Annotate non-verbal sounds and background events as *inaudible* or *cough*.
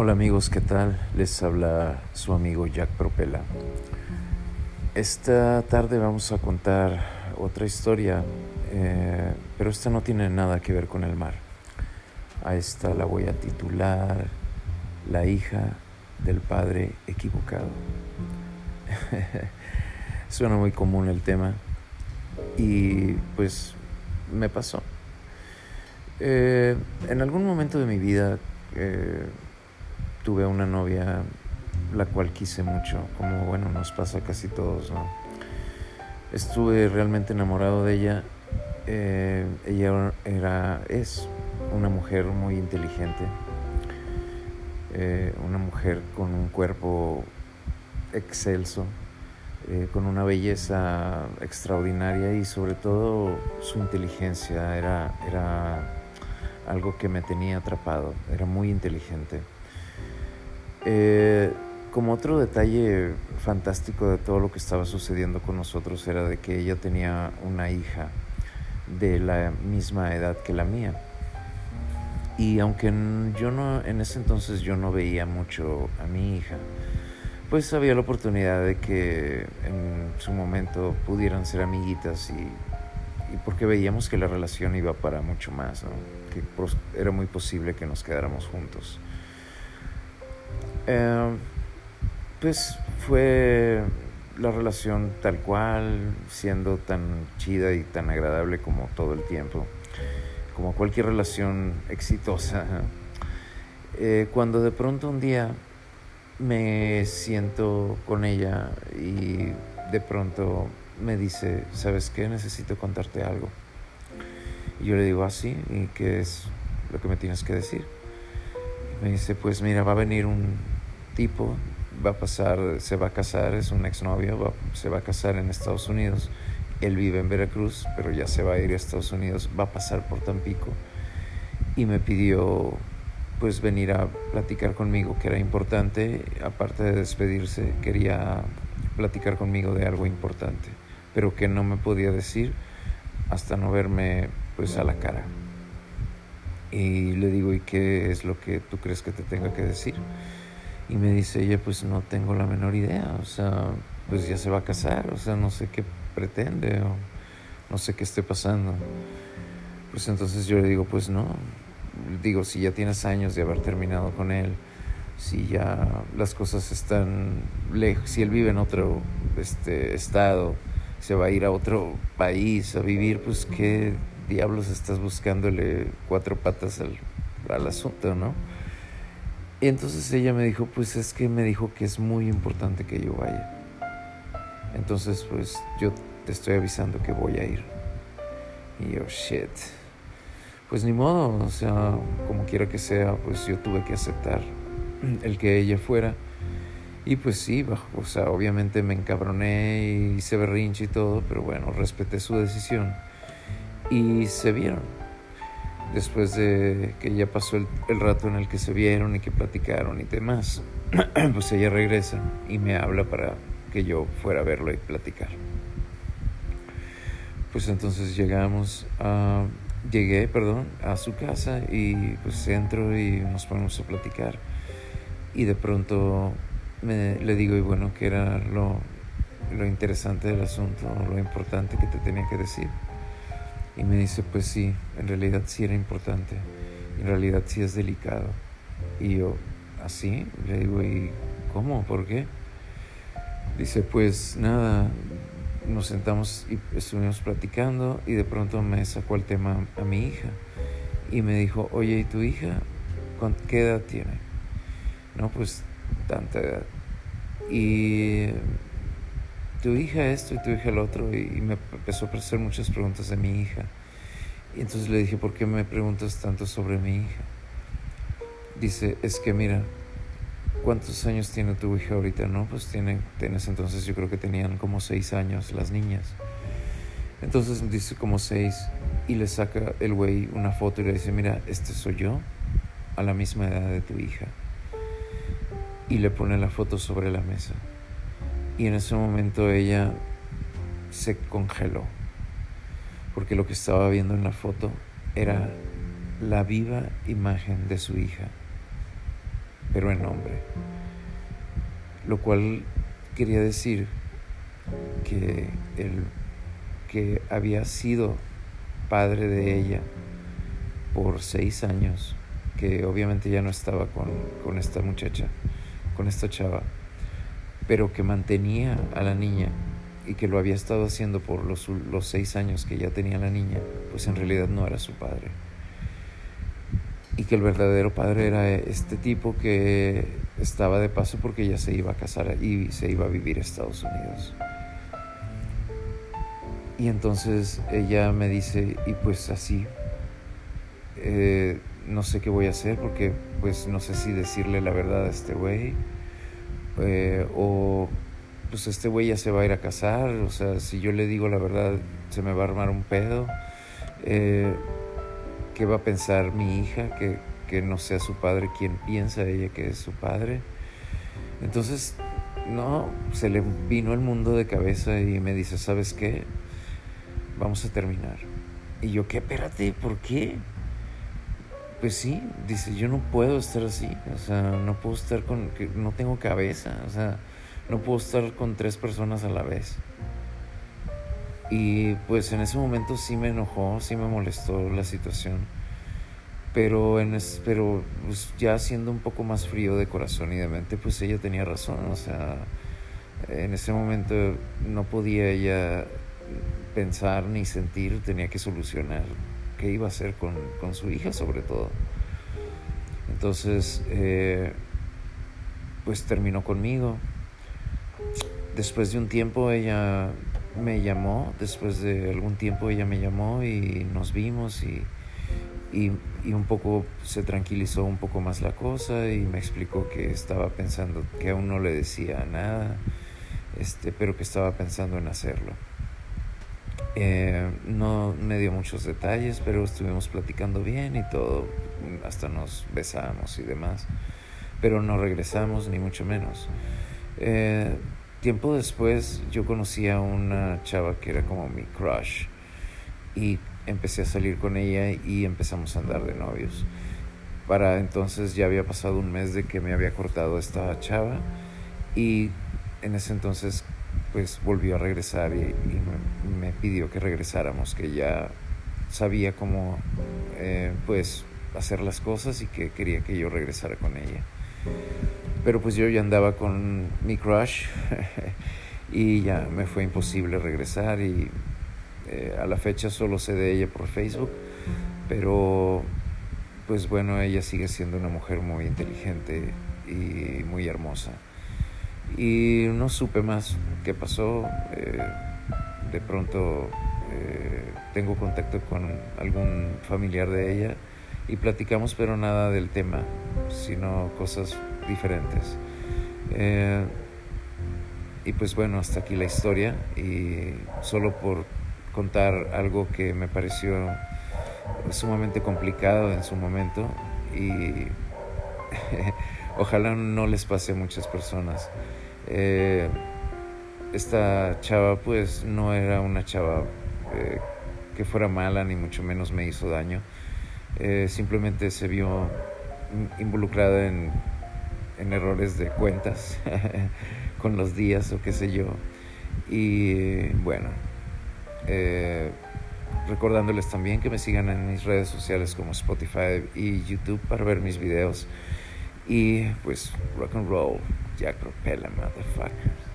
Hola amigos, ¿qué tal? Les habla su amigo Jack Propela. Esta tarde vamos a contar otra historia, eh, pero esta no tiene nada que ver con el mar. A esta la voy a titular La hija del padre equivocado. *laughs* Suena muy común el tema y pues me pasó. Eh, en algún momento de mi vida eh, tuve una novia la cual quise mucho, como bueno, nos pasa casi todos. Estuve realmente enamorado de ella. Eh, ella era, es una mujer muy inteligente, eh, una mujer con un cuerpo excelso, eh, con una belleza extraordinaria y sobre todo su inteligencia era, era algo que me tenía atrapado, era muy inteligente. Eh, como otro detalle fantástico de todo lo que estaba sucediendo con nosotros era de que ella tenía una hija de la misma edad que la mía. Y aunque yo no, en ese entonces yo no veía mucho a mi hija, pues había la oportunidad de que en su momento pudieran ser amiguitas y, porque veíamos que la relación iba para mucho más, que era muy posible que nos quedáramos juntos. Eh, pues fue la relación tal cual, siendo tan chida y tan agradable como todo el tiempo, como cualquier relación exitosa. *laughs* Eh, cuando de pronto un día me siento con ella y de pronto me dice, ¿sabes qué? Necesito contarte algo. Y yo le digo, así, ah, ¿y qué es lo que me tienes que decir? me dice, pues mira, va a venir un tipo va a pasar, se va a casar, es un exnovio, se va a casar en Estados Unidos. Él vive en Veracruz, pero ya se va a ir a Estados Unidos, va a pasar por Tampico. Y me pidió pues venir a platicar conmigo, que era importante, aparte de despedirse, quería platicar conmigo de algo importante, pero que no me podía decir hasta no verme pues a la cara. Y le digo, ¿y qué es lo que tú crees que te tenga que decir? Y me dice ella, pues no tengo la menor idea, o sea, pues ya se va a casar, o sea, no sé qué pretende o no sé qué esté pasando. Pues entonces yo le digo, pues no, digo, si ya tienes años de haber terminado con él, si ya las cosas están lejos, si él vive en otro este, estado, se va a ir a otro país a vivir, pues qué diablos estás buscándole cuatro patas al, al asunto, ¿no? Y entonces ella me dijo, pues es que me dijo que es muy importante que yo vaya. Entonces, pues yo te estoy avisando que voy a ir. Y yo, shit. Pues ni modo, o sea, como quiera que sea, pues yo tuve que aceptar *clears throat* el que ella fuera. Y pues sí, o sea, obviamente me encabroné y hice berrinche y todo, pero bueno, respeté su decisión. Y se vieron después de que ya pasó el, rato en el que se vieron y que platicaron y demás, *clears throat* pues ella regresa y me habla para que yo fuera a verlo y platicar. Pues entonces llegamos a, llegué, perdón, a su casa y pues entro y nos ponemos a platicar. Y de pronto me, le digo, y bueno, ¿qué era lo, lo interesante del asunto, lo importante que te tenía que decir? Y me dice, pues sí, en realidad sí era importante, en realidad sí es delicado. Y yo, ¿así? Le digo, ¿y cómo? ¿Por qué? Dice, pues nada, nos sentamos y estuvimos platicando y de pronto me sacó el tema a mi hija y me dijo, oye, ¿y tu hija qué edad tiene? No, pues tanta edad. Y tu hija esto y tu hija el otro, y, me empezó a hacer muchas preguntas de mi hija. Y entonces le dije, ¿por qué me preguntas tanto sobre mi hija? Dice, es que mira, ¿cuántos años tiene tu hija ahorita? No, pues tiene, tienes entonces yo creo que tenían como seis años las niñas. Entonces dice como seis y le saca el güey una foto y le dice, mira, este soy yo a la misma edad de tu hija. Y le pone la foto sobre la mesa. Y en ese momento ella se congeló, porque lo que estaba viendo en la foto era la viva imagen de su hija. pero en hombre. Lo cual quería decir que el que había sido padre de ella por seis años, que obviamente ya no estaba con, con esta muchacha, con esta chava, pero que mantenía a la niña y que lo había estado haciendo por los, los seis años que ya tenía la niña, pues en realidad no era su padre. Y que el verdadero padre era este tipo que estaba de paso porque ya se iba a casar y se iba a vivir a Estados Unidos. Y entonces ella me dice, y pues así, eh, no sé qué voy a hacer porque pues no sé si decirle la verdad a este güey eh, o pues este güey ya se va a ir a casar, o sea, si yo le digo la verdad se me va a armar un pedo. Eh, ¿Qué va a pensar mi hija que, que no sea su padre quien piensa ella que es su padre? Entonces, no, se le vino el mundo de cabeza y me dice, ¿sabes qué? Vamos a terminar. Y yo, ¿qué? Espérate, ¿por qué? Pues sí, dice, yo no puedo estar así, o sea, no puedo estar con, no tengo cabeza, o sea, no puedo estar con tres personas a la vez. Y pues en ese momento sí me enojó, sí me molestó la situación. Pero, en pero pues, ya siendo un poco más frío de corazón y de mente, pues ella tenía razón. O sea, en ese momento no podía ella pensar ni sentir, tenía que solucionar qué iba a hacer con, con su hija sobre todo. Entonces, eh, pues terminó conmigo. Después de un tiempo ella me llamó, después de algún tiempo ella me llamó y nos vimos y, y, y, un poco se tranquilizó un poco más la cosa y me explicó que estaba pensando, que aún no le decía nada, este, pero que estaba pensando en hacerlo. Eh, no me dio muchos detalles, pero estuvimos platicando bien y todo, hasta nos besamos y demás, pero no regresamos ni mucho menos. Eh, tiempo después yo conocí a una chava que era como mi crush y empecé a salir con ella y empezamos a andar de novios. Para entonces ya había pasado un mes de que me había cortado esta chava y en ese entonces pues volvió a regresar y, me, pidió que regresáramos, que ya sabía cómo eh, pues hacer las cosas y que quería que yo regresara con ella. Pero pues yo ya andaba con mi crush *laughs* y ya me fue imposible regresar y eh, a la fecha solo sé de ella por Facebook, pero pues bueno, ella sigue siendo una mujer muy inteligente y muy hermosa y no supe más qué pasó. Eh, de pronto eh, tengo contacto con algún familiar de ella y platicamos, pero nada del tema, sino cosas diferentes. Eh, y pues bueno, hasta aquí la historia y solo por contar algo que me pareció sumamente complicado en su momento y *laughs* ojalá no les pase a muchas personas. Eh, esta chava pues no era una chava eh, que fuera mala ni mucho menos me hizo daño. Eh, simplemente se vio involucrada en, en errores de cuentas *laughs* con los días o qué sé yo. Y bueno, recordándoles también que me sigan en mis redes sociales como Spotify y YouTube para ver mis videos. Y pues rock and roll, Jack Propella, motherfuckers.